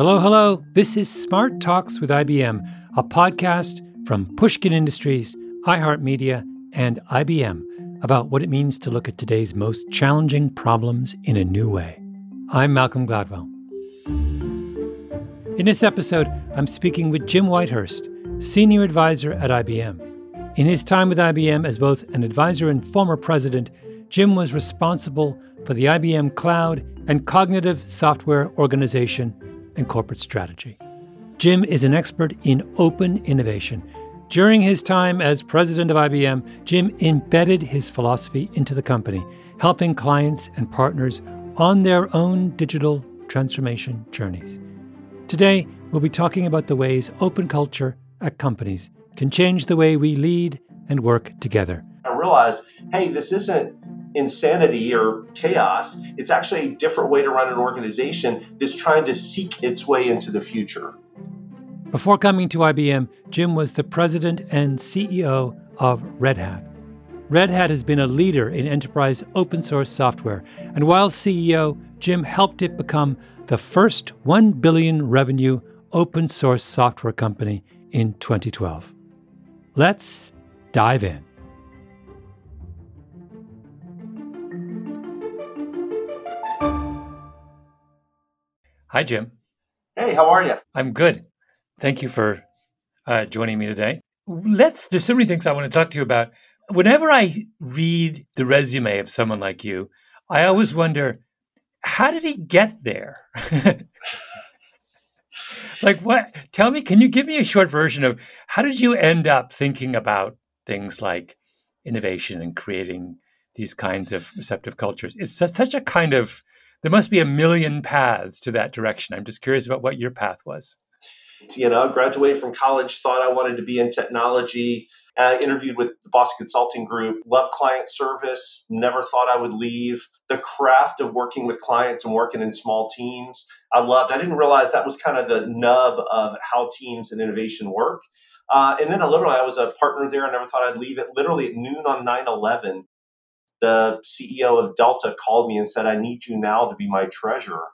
Hello, hello. This is Smart Talks with IBM, a podcast from Pushkin Industries, iHeartMedia, and IBM about what it means to look at today's most challenging problems in a new way. I'm Malcolm Gladwell. In this episode, I'm speaking with Jim Whitehurst, Senior Advisor at IBM. In his time with IBM as both an advisor and former president, Jim was responsible for the IBM Cloud and Cognitive Software Organization and corporate strategy. Jim is an expert in open innovation. During his time as president of IBM, Jim embedded his philosophy into the company, helping clients and partners on their own digital transformation journeys. Today, we'll be talking about the ways open culture at companies can change the way we lead and work together. I realized, hey, this isn't insanity or chaos. It's actually a different way to run an organization that's trying to seek its way into the future. Before coming to IBM, Jim was the president and CEO of Red Hat. Red Hat has been a leader in enterprise open source software, and while CEO, Jim helped it become the first 1 billion revenue open source software company in 2012. Let's dive in. Hi, Jim. Hey, how are you? I'm good. Thank you for uh, joining me today. Let's. There's so many things I want to talk to you about. Whenever I read the resume of someone like you, I always wonder, how did he get there? like what? Tell me. Can you give me a short version of how did you end up thinking about things like innovation and creating these kinds of receptive cultures? It's such a kind of there must be a million paths to that direction. I'm just curious about what your path was. You know, graduated from college, thought I wanted to be in technology. I interviewed with the Boston Consulting Group, loved client service, never thought I would leave. The craft of working with clients and working in small teams, I loved. I didn't realize that was kind of the nub of how teams and innovation work. Uh, and then I literally, I was a partner there. I never thought I'd leave it. Literally at noon on 9 11, the CEO of Delta called me and said, I need you now to be my treasurer.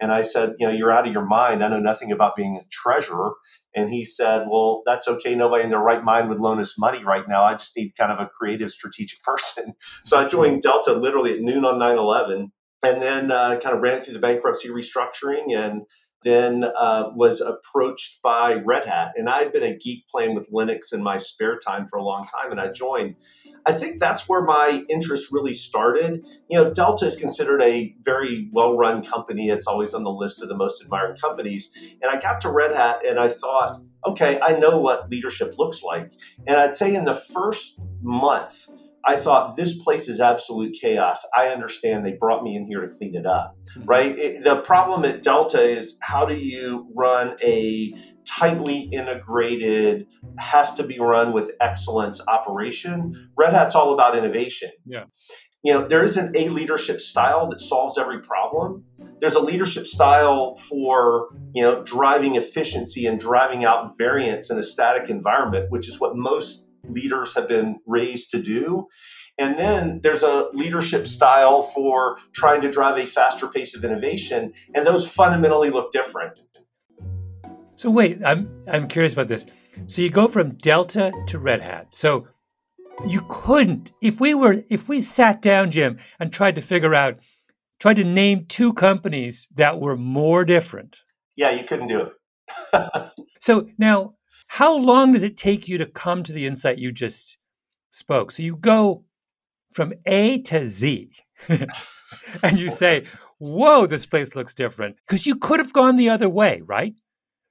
And I said, You know, you're out of your mind. I know nothing about being a treasurer. And he said, Well, that's okay. Nobody in their right mind would loan us money right now. I just need kind of a creative, strategic person. So I joined Delta literally at noon on 9 11 and then uh, kind of ran it through the bankruptcy restructuring and then uh, was approached by Red Hat. And I had been a geek playing with Linux in my spare time for a long time, and I joined. I think that's where my interest really started. You know, Delta is considered a very well run company, it's always on the list of the most admired companies. And I got to Red Hat and I thought, okay, I know what leadership looks like. And I'd say in the first month, I thought this place is absolute chaos. I understand they brought me in here to clean it up, mm-hmm. right? It, the problem at Delta is how do you run a tightly integrated, has to be run with excellence operation? Red Hat's all about innovation. Yeah. You know, there isn't a leadership style that solves every problem. There's a leadership style for, you know, driving efficiency and driving out variance in a static environment, which is what most leaders have been raised to do. And then there's a leadership style for trying to drive a faster pace of innovation, and those fundamentally look different. So wait, I'm I'm curious about this. So you go from Delta to Red Hat. So you couldn't if we were if we sat down, Jim, and tried to figure out tried to name two companies that were more different. Yeah, you couldn't do it. so now how long does it take you to come to the insight you just spoke? So you go from A to Z and you say, whoa, this place looks different. Because you could have gone the other way, right?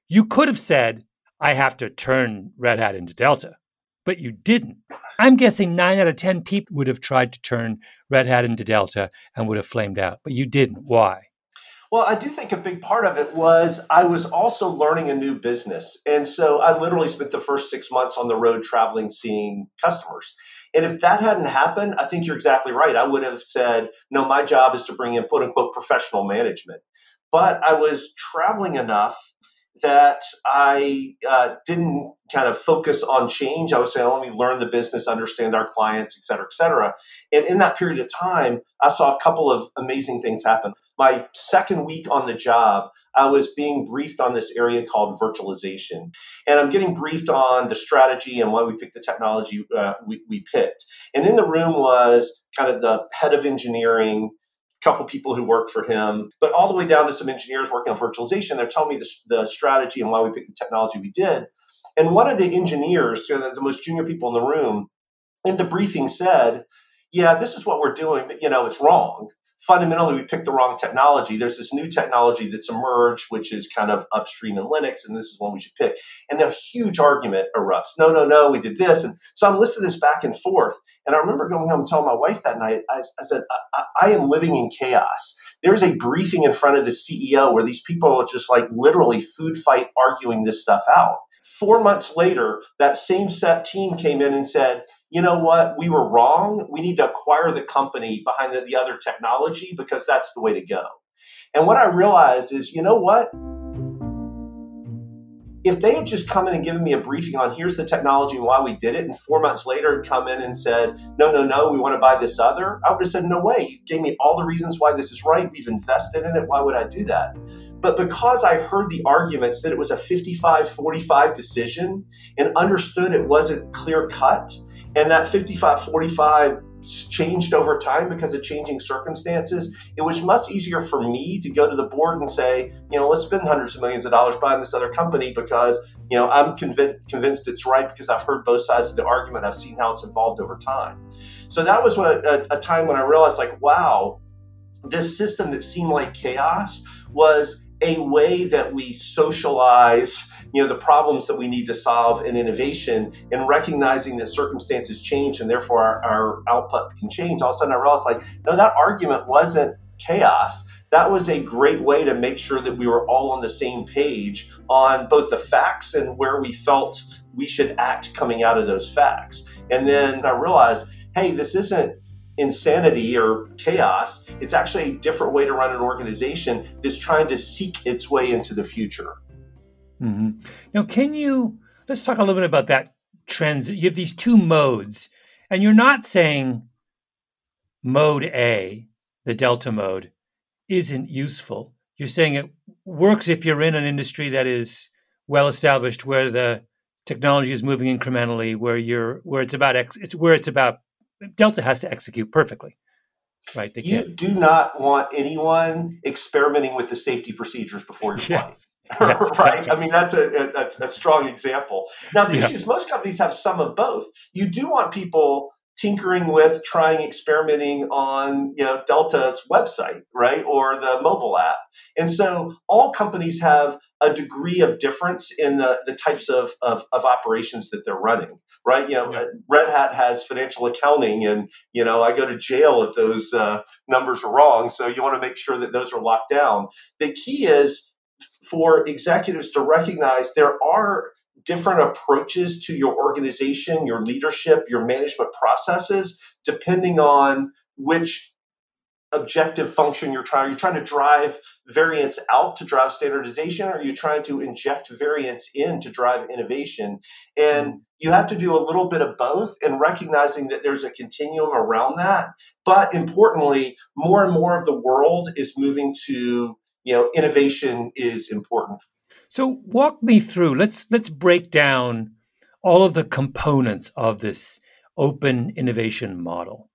You could have said, I have to turn Red Hat into Delta, but you didn't. I'm guessing nine out of 10 people would have tried to turn Red Hat into Delta and would have flamed out, but you didn't. Why? Well, I do think a big part of it was I was also learning a new business. And so I literally spent the first six months on the road traveling, seeing customers. And if that hadn't happened, I think you're exactly right. I would have said, no, my job is to bring in quote unquote professional management. But I was traveling enough that I uh, didn't kind of focus on change. I was saying, let me learn the business, understand our clients, et cetera, et cetera. And in that period of time, I saw a couple of amazing things happen my second week on the job, I was being briefed on this area called virtualization. And I'm getting briefed on the strategy and why we picked the technology uh, we, we picked. And in the room was kind of the head of engineering, a couple people who worked for him, but all the way down to some engineers working on virtualization. They're telling me the, the strategy and why we picked the technology we did. And one of the engineers, the most junior people in the room, in the briefing said, "Yeah, this is what we're doing, but you know, it's wrong." Fundamentally we picked the wrong technology. There's this new technology that's emerged, which is kind of upstream in Linux, and this is one we should pick. And a huge argument erupts. No, no, no, we did this. And so I'm listening this back and forth. And I remember going home and telling my wife that night, I, I said, I, I am living in chaos. There's a briefing in front of the CEO where these people are just like literally food fight arguing this stuff out. Four months later, that same set team came in and said, you know what, we were wrong. We need to acquire the company behind the, the other technology because that's the way to go. And what I realized is, you know what? if they had just come in and given me a briefing on here's the technology and why we did it, and four months later had come in and said, no, no, no, we want to buy this other, I would have said, no way. You gave me all the reasons why this is right. We've invested in it. Why would I do that? But because I heard the arguments that it was a 55 45 decision and understood it wasn't clear cut, and that 55 45 changed over time because of changing circumstances, it was much easier for me to go to the board and say, you know, let's spend hundreds of millions of dollars buying this other company because, you know, I'm convinced, convinced it's right because I've heard both sides of the argument. I've seen how it's evolved over time. So that was what, a, a time when I realized, like, wow, this system that seemed like chaos was a way that we socialize you know the problems that we need to solve in innovation and recognizing that circumstances change and therefore our, our output can change all of a sudden i realized like no that argument wasn't chaos that was a great way to make sure that we were all on the same page on both the facts and where we felt we should act coming out of those facts and then i realized hey this isn't insanity or chaos. It's actually a different way to run an organization that's trying to seek its way into the future. Mm-hmm. Now, can you let's talk a little bit about that transit? You have these two modes, and you're not saying mode A, the Delta mode, isn't useful. You're saying it works if you're in an industry that is well established, where the technology is moving incrementally, where you're where it's about ex, it's where it's about Delta has to execute perfectly. Right. They you do not want anyone experimenting with the safety procedures before your yes. flight. yes, right. Exactly. I mean, that's a, a, a, strong example. Now, the yeah. issue is most companies have some of both. You do want people tinkering with trying experimenting on you know delta's website right or the mobile app. And so all companies have a degree of difference in the, the types of, of, of operations that they're running right? You know yeah. red hat has financial accounting and you know i go to jail if those uh, numbers are wrong so you want to make sure that those are locked down. The key is for executives to recognize there are different approaches to your organization, your leadership, your management processes, depending on which objective function you're trying. Are you trying to drive variance out to drive standardization, or are you trying to inject variance in to drive innovation? And mm-hmm. you have to do a little bit of both and recognizing that there's a continuum around that. But importantly, more and more of the world is moving to you know innovation is important so walk me through. Let's let's break down all of the components of this open innovation model.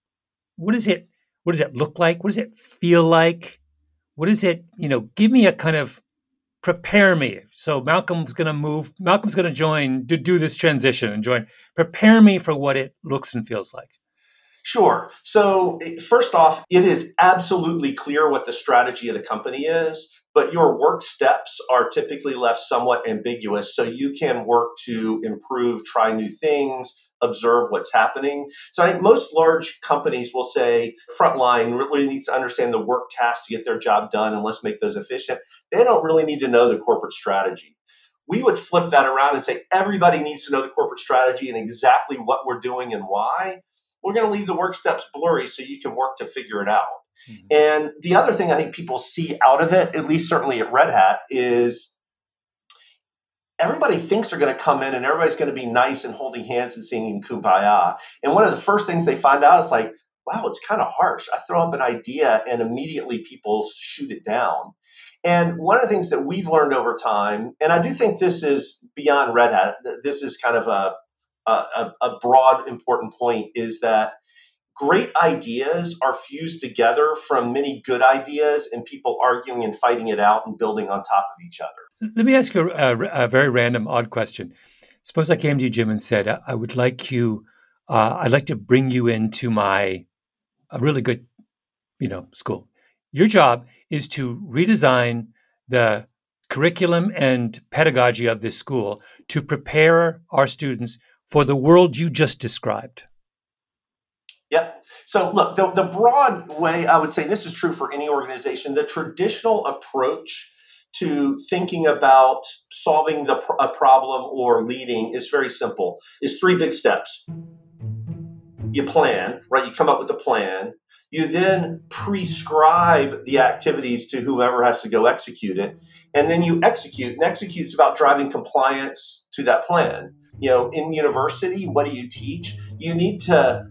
What is it? What does it look like? What does it feel like? What is it? You know, give me a kind of prepare me. So Malcolm's going to move. Malcolm's going to join to do this transition and join. Prepare me for what it looks and feels like. Sure. So, eh, first off, it is absolutely clear what the strategy of the company is but your work steps are typically left somewhat ambiguous. So you can work to improve, try new things, observe what's happening. So I think most large companies will say frontline really needs to understand the work tasks to get their job done and let's make those efficient. They don't really need to know the corporate strategy. We would flip that around and say everybody needs to know the corporate strategy and exactly what we're doing and why. We're going to leave the work steps blurry so you can work to figure it out. Mm-hmm. And the other thing I think people see out of it, at least certainly at Red Hat, is everybody thinks they're going to come in and everybody's going to be nice and holding hands and singing kumbaya. And one of the first things they find out is like, wow, it's kind of harsh. I throw up an idea and immediately people shoot it down. And one of the things that we've learned over time, and I do think this is beyond Red Hat, this is kind of a, a, a broad, important point, is that great ideas are fused together from many good ideas and people arguing and fighting it out and building on top of each other. Let me ask you a, a very random, odd question. Suppose I came to you, Jim, and said, I would like you, uh, I'd like to bring you into my a really good, you know, school. Your job is to redesign the curriculum and pedagogy of this school to prepare our students for the world you just described. Yep. So, look, the, the broad way I would say this is true for any organization, the traditional approach to thinking about solving the a problem or leading is very simple. Is three big steps. You plan, right? You come up with a plan. You then prescribe the activities to whoever has to go execute it. And then you execute. And execute is about driving compliance to that plan. You know, in university, what do you teach? You need to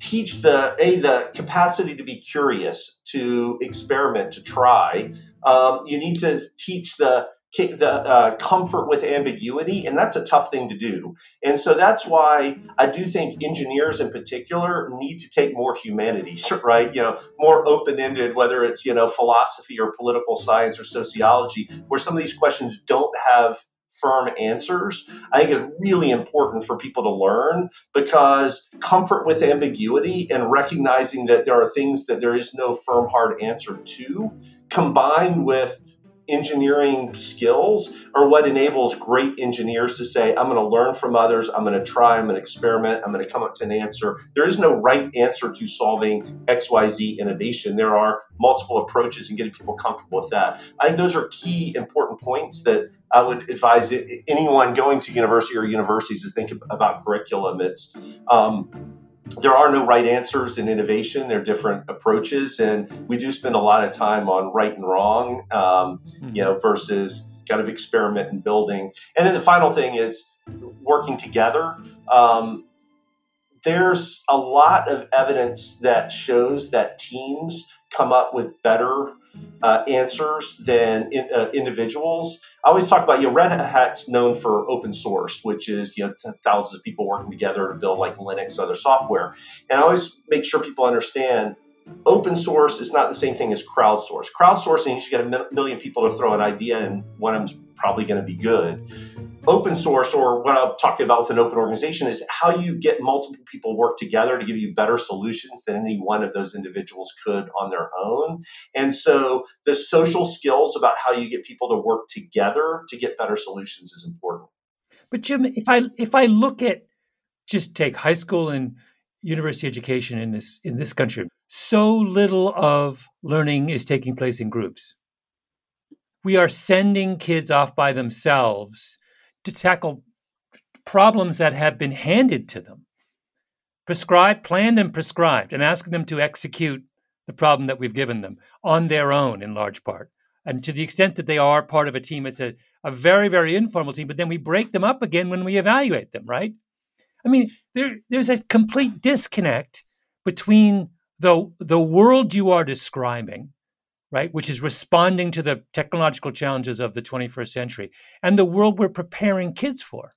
teach the a the capacity to be curious, to experiment, to try. Um, you need to teach the the uh, comfort with ambiguity, and that's a tough thing to do. And so that's why I do think engineers in particular need to take more humanities, right? You know, more open ended, whether it's you know philosophy or political science or sociology, where some of these questions don't have firm answers, I think is really important for people to learn because comfort with ambiguity and recognizing that there are things that there is no firm, hard answer to, combined with engineering skills are what enables great engineers to say, I'm going to learn from others, I'm going to try, I'm going to experiment, I'm going to come up to an answer. There is no right answer to solving XYZ innovation. There are multiple approaches and getting people comfortable with that. I think those are key important points that I would advise anyone going to university or universities to think about curriculum. It's um, there are no right answers in innovation. There are different approaches, and we do spend a lot of time on right and wrong, um, mm-hmm. you know, versus kind of experiment and building. And then the final thing is working together. Um, there's a lot of evidence that shows that teams come up with better uh, answers than in, uh, individuals. I always talk about, you know, Red Hat's known for open source, which is, you know, thousands of people working together to build like Linux other software. And I always make sure people understand open source is not the same thing as crowdsource. Crowdsourcing, you should get a million people to throw an idea and one of them's probably going to be good open source or what I'm talking about with an open organization is how you get multiple people work together to give you better solutions than any one of those individuals could on their own. And so the social skills about how you get people to work together to get better solutions is important. But Jim, if I if I look at just take high school and university education in this in this country, so little of learning is taking place in groups. We are sending kids off by themselves to tackle problems that have been handed to them, prescribed, planned, and prescribed, and asking them to execute the problem that we've given them on their own in large part. And to the extent that they are part of a team, it's a, a very, very informal team, but then we break them up again when we evaluate them, right? I mean, there, there's a complete disconnect between the, the world you are describing right, which is responding to the technological challenges of the 21st century and the world we're preparing kids for.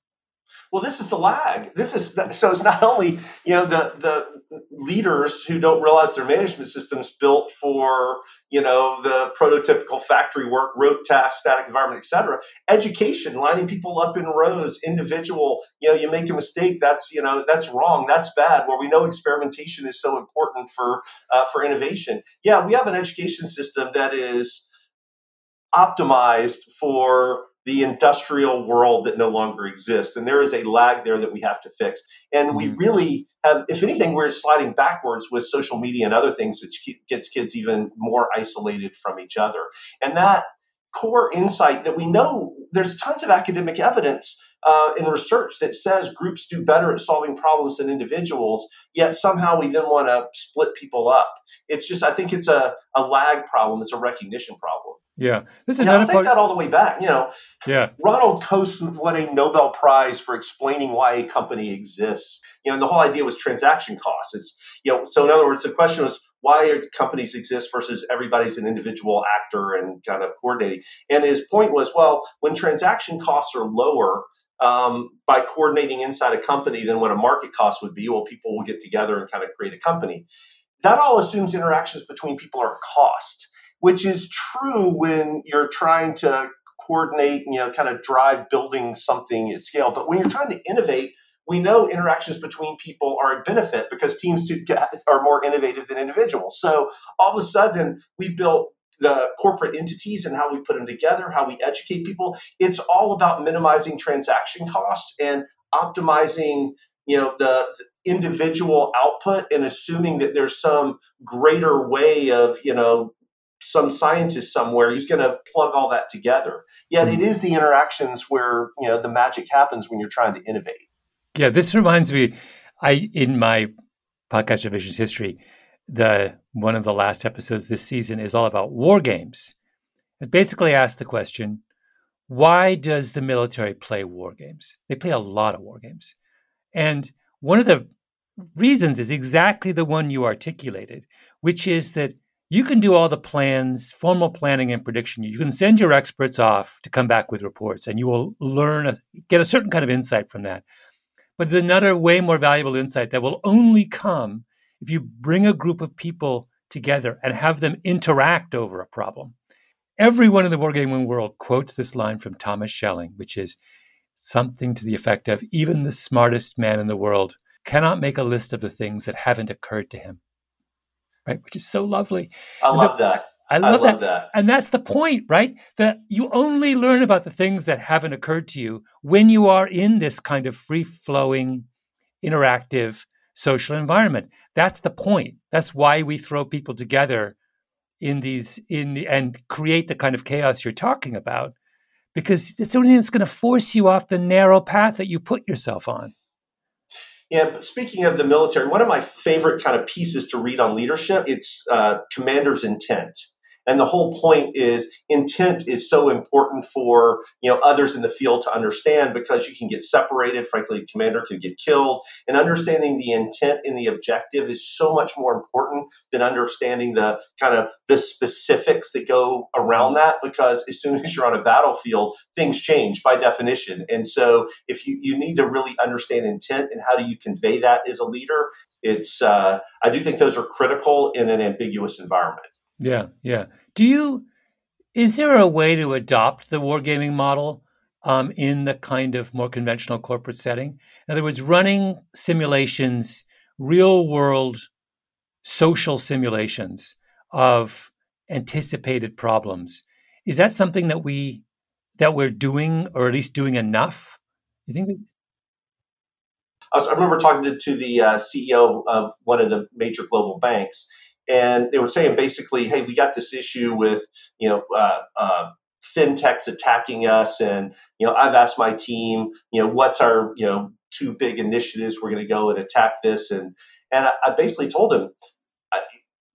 Well, this is the lag. This is so. It's not only you know the the leaders who don't realize their management systems built for you know the prototypical factory work, rote tasks, static environment, etc. Education, lining people up in rows, individual. You know, you make a mistake. That's you know that's wrong. That's bad. Where we know experimentation is so important for uh, for innovation. Yeah, we have an education system that is optimized for the industrial world that no longer exists. And there is a lag there that we have to fix. And we mm-hmm. really have, if anything, we're sliding backwards with social media and other things, which gets kids even more isolated from each other. And that core insight that we know there's tons of academic evidence uh, in research that says groups do better at solving problems than individuals, yet somehow we then want to split people up. It's just, I think it's a, a lag problem, it's a recognition problem. Yeah, this is yeah, I'll take part- that all the way back. You know, yeah. Ronald Coase won a Nobel Prize for explaining why a company exists. You know, and the whole idea was transaction costs. It's you know, so in other words, the question was why companies exist versus everybody's an individual actor and kind of coordinating. And his point was, well, when transaction costs are lower, um, by coordinating inside a company than what a market cost would be. Well, people will get together and kind of create a company. That all assumes interactions between people are a cost, which is true when you're trying to coordinate, you know, kind of drive building something at scale. But when you're trying to innovate, we know interactions between people are a benefit because teams are more innovative than individuals. So all of a sudden, we built the corporate entities and how we put them together, how we educate people. It's all about minimizing transaction costs and optimizing, you know, the, the individual output and assuming that there's some greater way of, you know, some scientist somewhere he's going to plug all that together yet it hmm. the interactions where you know the magic happens when you're trying to innovate yeah this reminds me i in my podcast Revisionist History the one of the last episodes this season is all about war games. It basically asks the question, why does the military play war games? They play a lot of war games. And one of the reasons is exactly the one you articulated, which is that you can do all the plans, formal planning and prediction. You can send your experts off to come back with reports and you will learn, a, get a certain kind of insight from that. But there's another way more valuable insight that will only come if you bring a group of people together and have them interact over a problem. Everyone in the wargaming world quotes this line from Thomas Schelling, which is something to the effect of even the smartest man in the world cannot make a list of the things that haven't occurred to him. Right? Which is so lovely. I love the, that. I love, I love that. that. And that's the point, right? That you only learn about the things that haven't occurred to you when you are in this kind of free flowing, interactive, social environment. That's the point. That's why we throw people together in these in the, and create the kind of chaos you're talking about, because it's only that's going to force you off the narrow path that you put yourself on. Yeah, speaking of the military, one of my favorite kind of pieces to read on leadership, it's uh, Commander's Intent. And the whole point is intent is so important for you know others in the field to understand because you can get separated. Frankly, the commander can get killed. And understanding the intent and the objective is so much more important than understanding the kind of the specifics that go around that because as soon as you're on a battlefield, things change by definition. And so if you, you need to really understand intent and how do you convey that as a leader, it's uh, I do think those are critical in an ambiguous environment. Yeah, yeah. Do you? Is there a way to adopt the wargaming model um, in the kind of more conventional corporate setting? In other words, running simulations, real world social simulations of anticipated problems. Is that something that we that we're doing, or at least doing enough? You think? That- I, remember talking to, to the uh, CEO of one of the major global banks, and they were saying basically, hey, we got this issue with you know uh, uh, fintechs attacking us, and you know I've asked my team, you know, what's our you know two big initiatives we're going to go and attack this, and and I, I basically told him.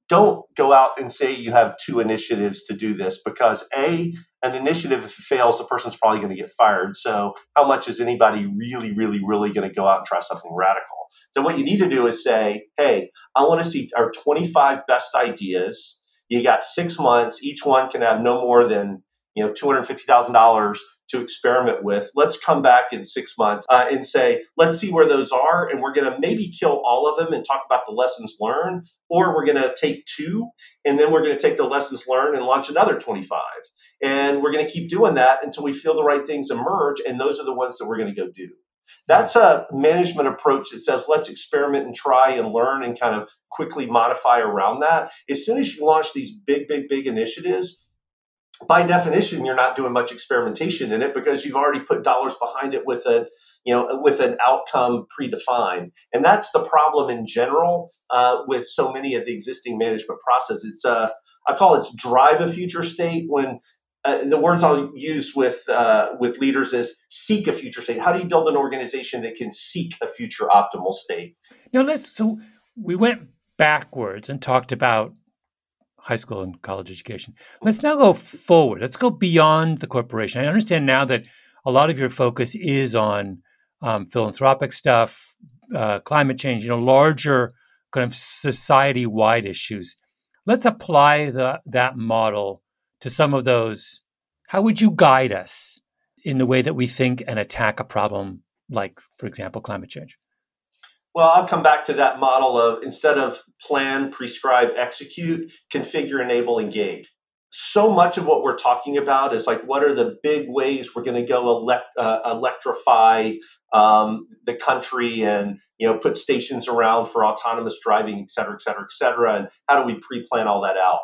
Don't go out and say you have two initiatives to do this because a an initiative if it fails the person's probably going to get fired. So how much is anybody really really really going to go out and try something radical? So what you need to do is say hey i want to see our 25 best ideas. You got six months. Each one can have no more than you know $250000 to experiment with. Let's come back in six months uh, and say, let's see where those are. And we're going to maybe kill all of them and talk about the lessons learned. Or we're going to take two and then we're going to take the lessons learned and launch another 25. And we're going to keep doing that until we feel the right things emerge. And those are the ones that we're going to go do. That's a management approach that says let's experiment and try and learn and kind of quickly modify around that. As soon as you launch these big, big, big initiatives, by definition, you're not doing much experimentation in it because you've already put dollars behind it with a, you know, with an outcome predefined. And that's the problem in general uh, with so many of the existing management processes. It's uh, I call it drive a future state. When uh, the words I'll use with uh, with leaders is seek a future state. How do you build an organization that can seek a future optimal state? Now let's. So we went backwards and talked about high school and college education. Let's now go forward. Let's go beyond the corporation. I understand now that a lot of your focus is on um, philanthropic stuff, uh, climate change, you know, larger kind of society wide issues. Let's apply the, that model to some of those. How would you guide us in the way that we think and attack a problem like, for example, climate change? Well, I'll come back to that model of instead of plan, prescribe, execute, configure, enable, engage. So much of what we're talking about is like, what are the big ways we're going to go elect, uh, electrify um, the country and you know put stations around for autonomous driving, et cetera, et cetera, et cetera, and how do we pre-plan all that out?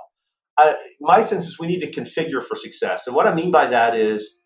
I, my sense is we need to configure for success, and what I mean by that is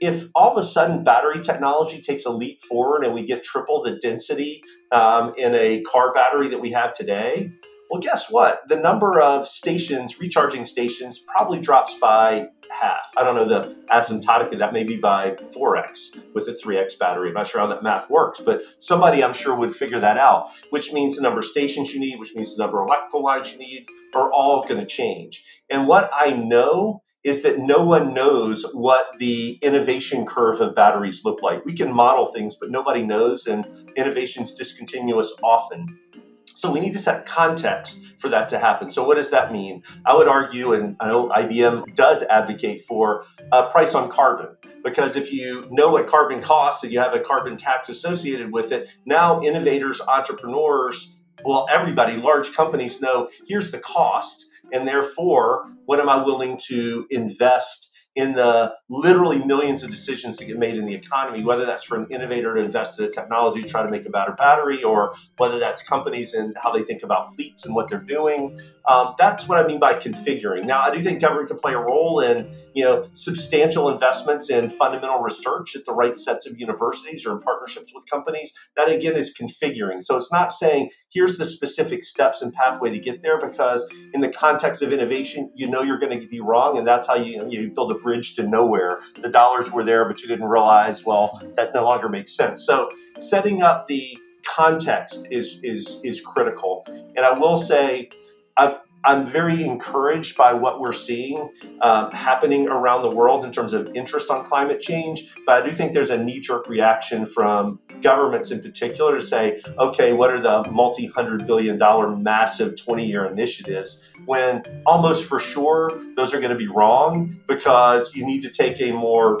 if all of a sudden battery technology takes a leap forward and we get triple the density um, in a car battery that we have today, well, guess what? The number of stations, recharging stations, probably drops by half. I don't know the asymptotic that, maybe by 4x with a 3x battery. I'm not sure how that math works, but somebody I'm sure would figure that out, which means the number of stations you need, which means the number of electrical lines you need are all going to change. And what I know is that no one knows what the innovation curve of batteries look like. We can model things, but nobody knows, and innovation's discontinuous often. So we need to set context for that to happen. So what does that mean? I would argue, and I know IBM does advocate for a price on carbon, because if you know what carbon costs and you have a carbon tax associated with it, now innovators, entrepreneurs, well, everybody, large companies know here's the cost and therefore, what am I willing to invest in the literally millions of decisions that get made in the economy, whether that's for an innovator to invest in a technology to try to make a better battery, or whether that's companies and how they think about fleets and what they're doing. Um, that's what I mean by configuring. Now, I do think government can play a role in you know substantial investments in fundamental research at the right sets of universities or in partnerships with companies. That again is configuring. So it's not saying here's the specific steps and pathway to get there, because in the context of innovation, you know you're going to be wrong, and that's how you, you build a bridge to nowhere. The dollars were there, but you didn't realize, well, that no longer makes sense. So setting up the context is is is critical. And I will say, I, I'm very encouraged by what we're seeing um, happening around the world in terms of interest on climate change. But I do think there's a knee jerk reaction from governments in particular to say, okay, what are the multi hundred billion dollar massive 20 year initiatives? When almost for sure those are going to be wrong because you need to take a more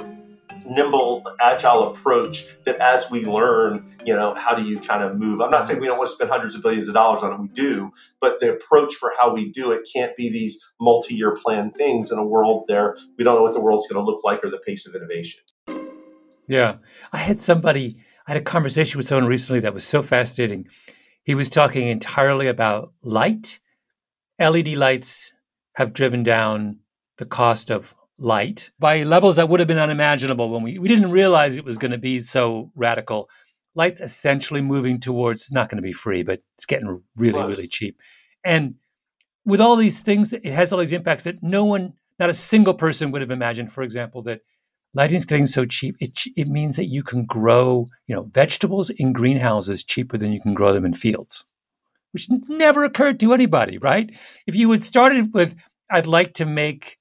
nimble, agile approach that as we learn, you know, how do you kind of move? I'm not saying we don't want to spend hundreds of billions of dollars on it, we do, but the approach for how we do it can't be these multi year plan things in a world there. We don't know what the world's going to look like or the pace of innovation. Yeah. I had somebody, I had a conversation with someone recently that was so fascinating. He was talking entirely about light. LED lights have driven down the cost of light by levels that would have been unimaginable when we, we didn't realize it was going to be so radical. Light's essentially moving towards not going to be free, but it's getting really, really cheap. And with all these things, it has all these impacts that no one, not a single person would have imagined. For example, that lighting's getting so cheap, it, it means that you can grow, you know, vegetables in greenhouses cheaper than you can grow them in fields, which never occurred to anybody, right? If you had started with, I'd like to make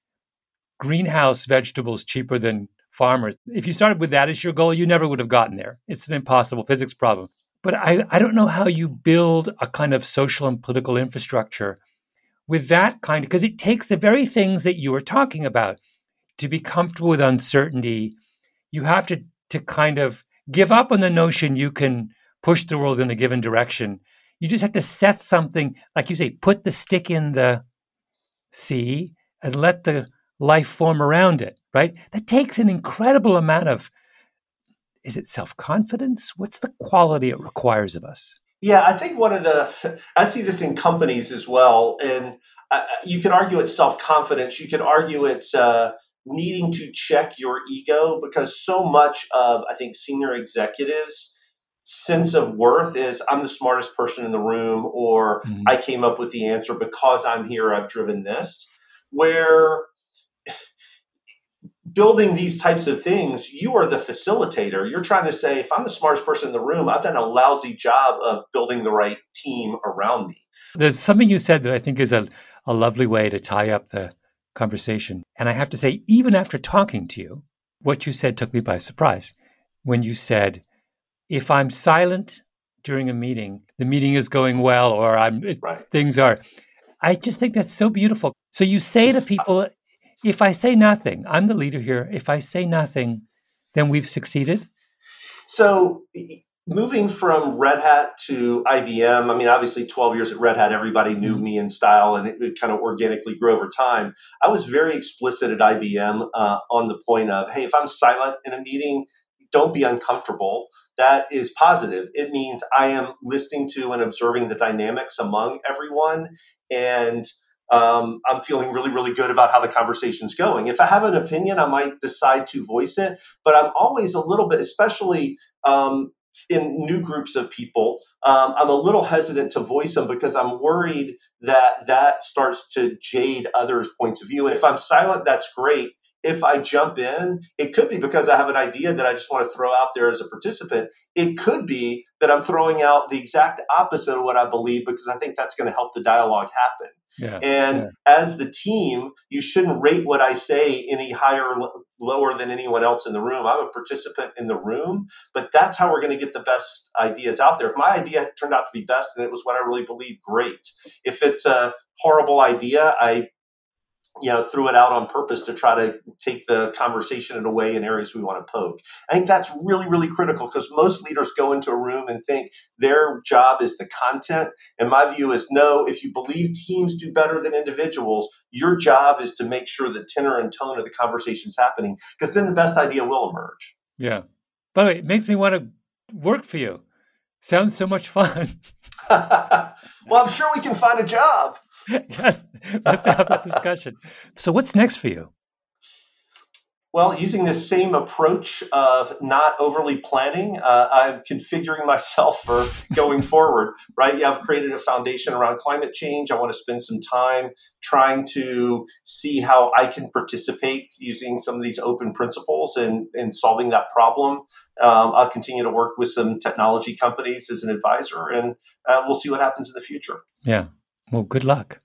greenhouse vegetables cheaper than farmers. If you started with that as your goal, you never would have gotten there. It's an impossible physics problem. But I, I don't know how you build a kind of social and political infrastructure with that kind because it takes the very things that you were talking about to be comfortable with uncertainty. You have to, to kind of give up on the notion you can push the world in a given direction. You just have to set something, like you say, put the stick in the sea and let the life form around it, right? That takes an incredible amount of, is it self confidence? What's the quality it requires of us? Yeah, I think one of the, I see this in companies as well. And uh, you can argue it's self confidence. You can argue it's uh, needing to check your ego because so much of, I think, senior executives' sense of worth is I'm the smartest person in the room or mm-hmm. I came up with the answer because I'm here, I've driven this. Where building these types of things, you are the facilitator. You're trying to say, if I'm the smartest person in the room, I've done a lousy job of building the right team around me. There's something you said that I think is a, a lovely way to tie up the conversation. And I have to say, even after talking to you, what you said took me by surprise. When you said, if I'm silent during a meeting, the meeting is going well, or I'm right. things are. I just think that's so beautiful. So you say to people, if I say nothing, I'm the leader here. If I say nothing, then we've succeeded. So moving from Red Hat to IBM, I mean, obviously 12 years at Red Hat, everybody knew mm-hmm. me in style and it, it kind of organically grew over time. I was very explicit at IBM uh, on the point of, hey, if I'm silent in a meeting, don't be uncomfortable. That is positive. It means I am listening to and observing the dynamics among everyone. And um, I'm feeling really, really good about how the conversation's going. If I have an opinion, I might decide to voice it, but I'm always a little bit, especially um, in new groups of people, um, I'm a little hesitant to voice them because I'm worried that that starts to jade others' points of view. And if I'm silent, that's great. If I jump in, it could be because I have an idea that I just want to throw out there as a participant. It could be that I'm throwing out the exact opposite of what I believe because I think that's going to help the dialogue happen. Yeah, and yeah. as the team, you shouldn't rate what I say any higher or lower than anyone else in the room. I'm a participant in the room, but that's how we're going to get the best ideas out there. If my idea turned out to be best and it was what I really believe, great. If it's a horrible idea, I you know threw it out on purpose to try to take the conversation in a way in areas we want to poke. I think that's really really critical because most leaders go into a room and think their job is the content. And my view is no if you believe teams do better than individuals your job is to make sure the tenor and tone of the conversation is happening because then the best idea will emerge. Yeah. By the way it makes me want to work for you. Sounds so much fun. Well i'm sure we can find a job yes, let's have that discussion. So, what's next for you? Well, using this same approach of not overly planning, uh, I'm configuring myself for going forward, right? Yeah, I've created a foundation around climate change. I want to spend some time trying to see how I can participate using some of these open principles and in, in solving that problem. Um, I'll continue to work with some technology companies as an advisor, and uh, we'll see what happens in the future. Yeah. Well, good luck.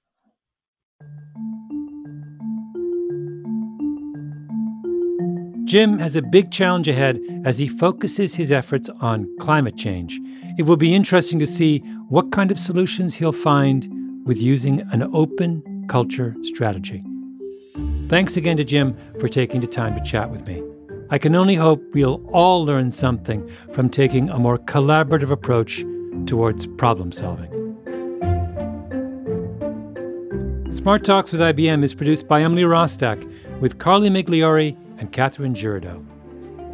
Jim has a big challenge ahead as he focuses his efforts on climate change. It will be interesting to see what kind of solutions he'll find with using an open culture strategy. Thanks again to Jim for taking the time to chat with me. I can only hope we'll all learn something from taking a more collaborative approach towards problem solving. Smart Talks with IBM is produced by Emily Rostek with Carly Migliori and Catherine Girardeau.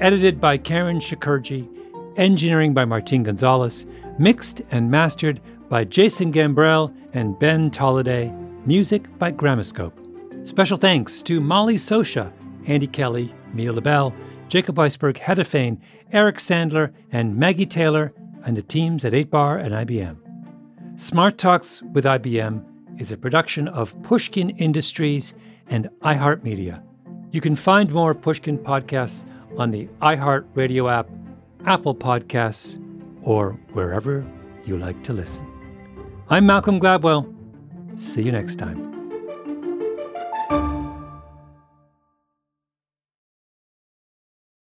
Edited by Karen Shakerdge, engineering by Martin Gonzalez, mixed and mastered by Jason Gambrell and Ben Tolliday, music by Gramoscope. Special thanks to Molly Socha, Andy Kelly, Mia Lobel, Jacob Weisberg, Heather Fain, Eric Sandler, and Maggie Taylor, and the teams at 8Bar and IBM. Smart Talks with IBM is a production of Pushkin Industries and iHeartMedia. You can find more Pushkin podcasts on the iHeartRadio app, Apple Podcasts, or wherever you like to listen. I'm Malcolm Gladwell. See you next time.